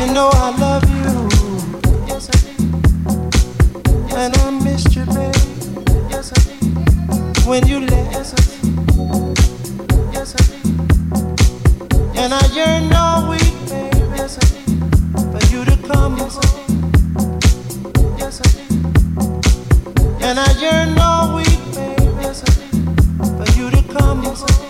You know I love you. Yes, I do. And I you. Yes, I do. When you left. Yes, I do. Yes, I do. And I yearn all week, babe. Yes, I do. For you to come yes, home. Yes, I do. And I yearn all week. Yes, I do. For you to come home.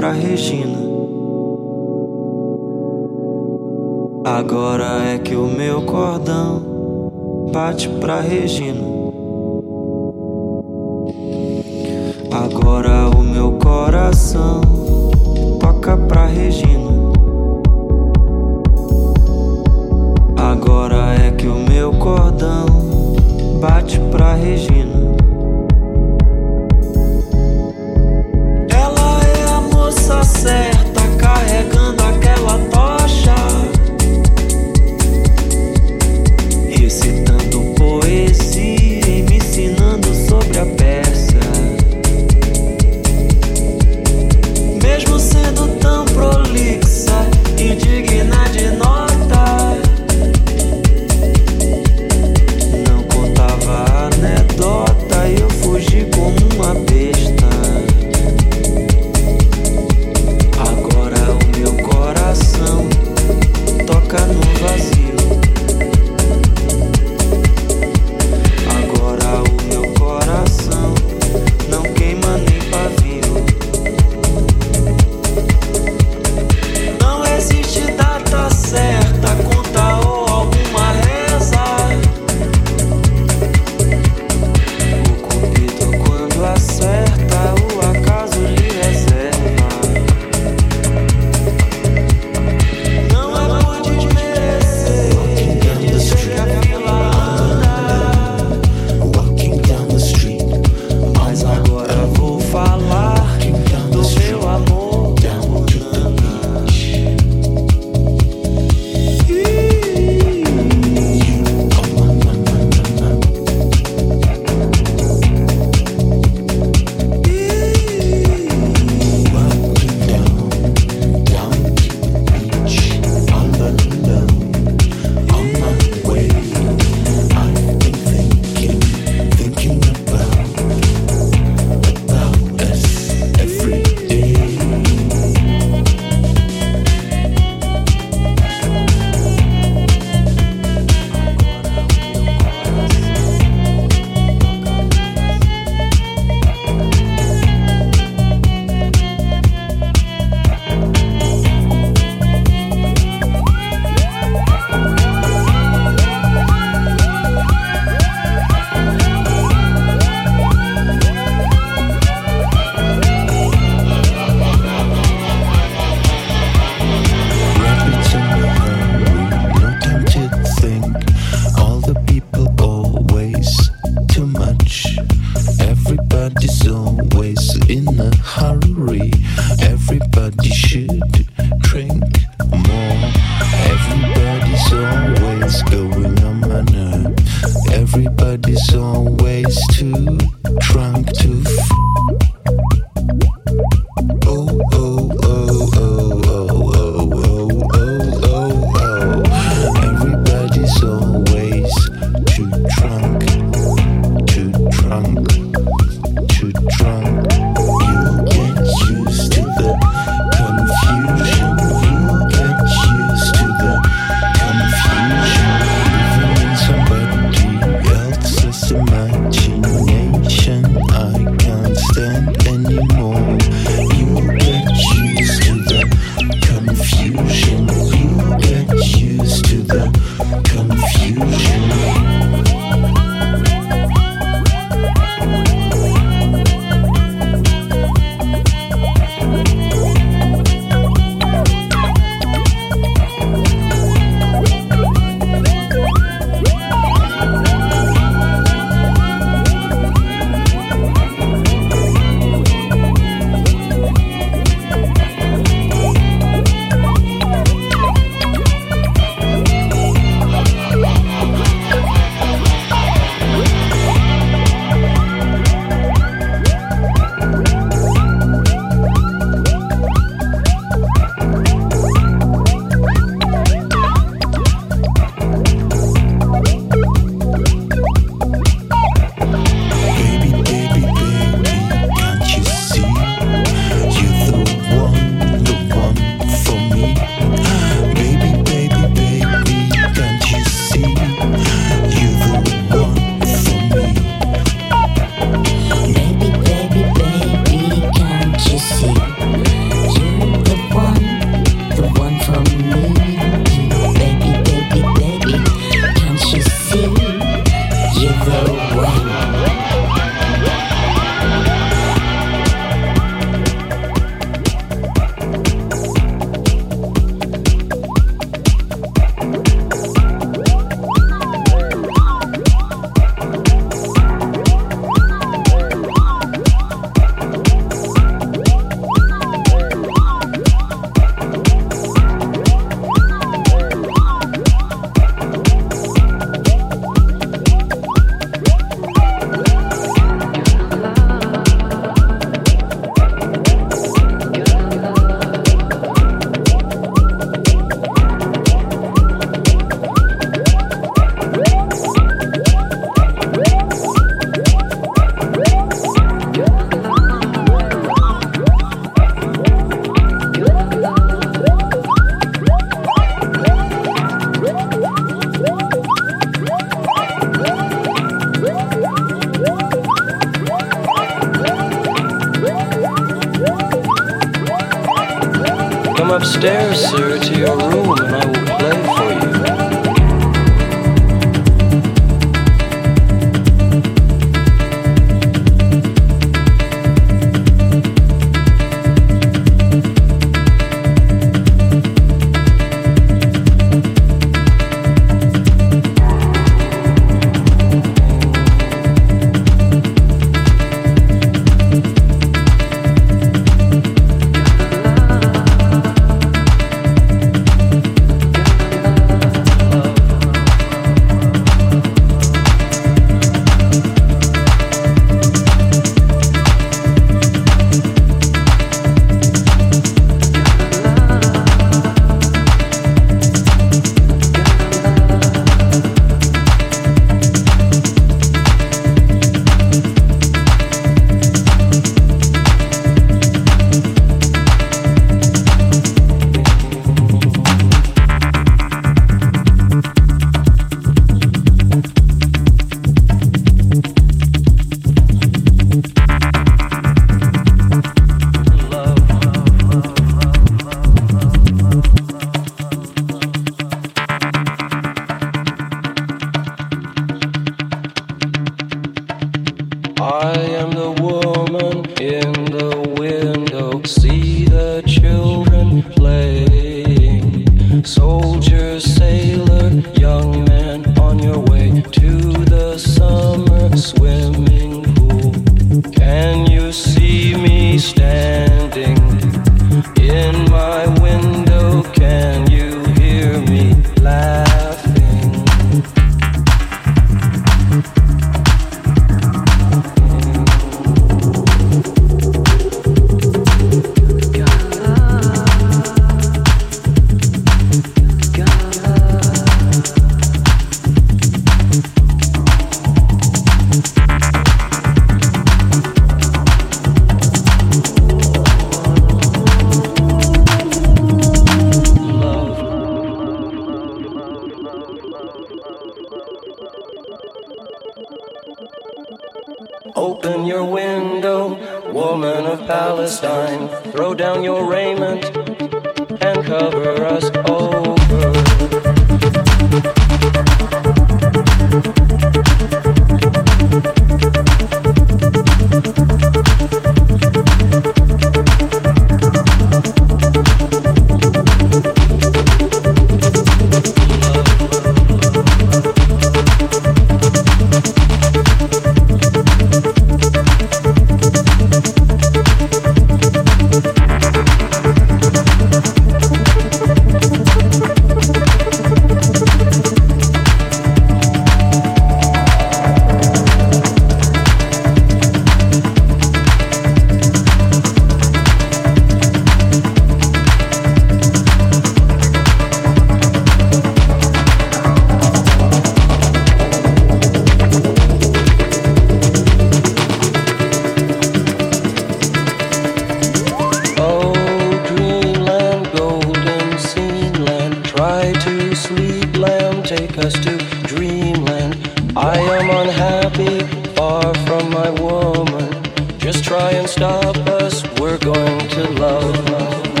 Try and stop us, we're going to love.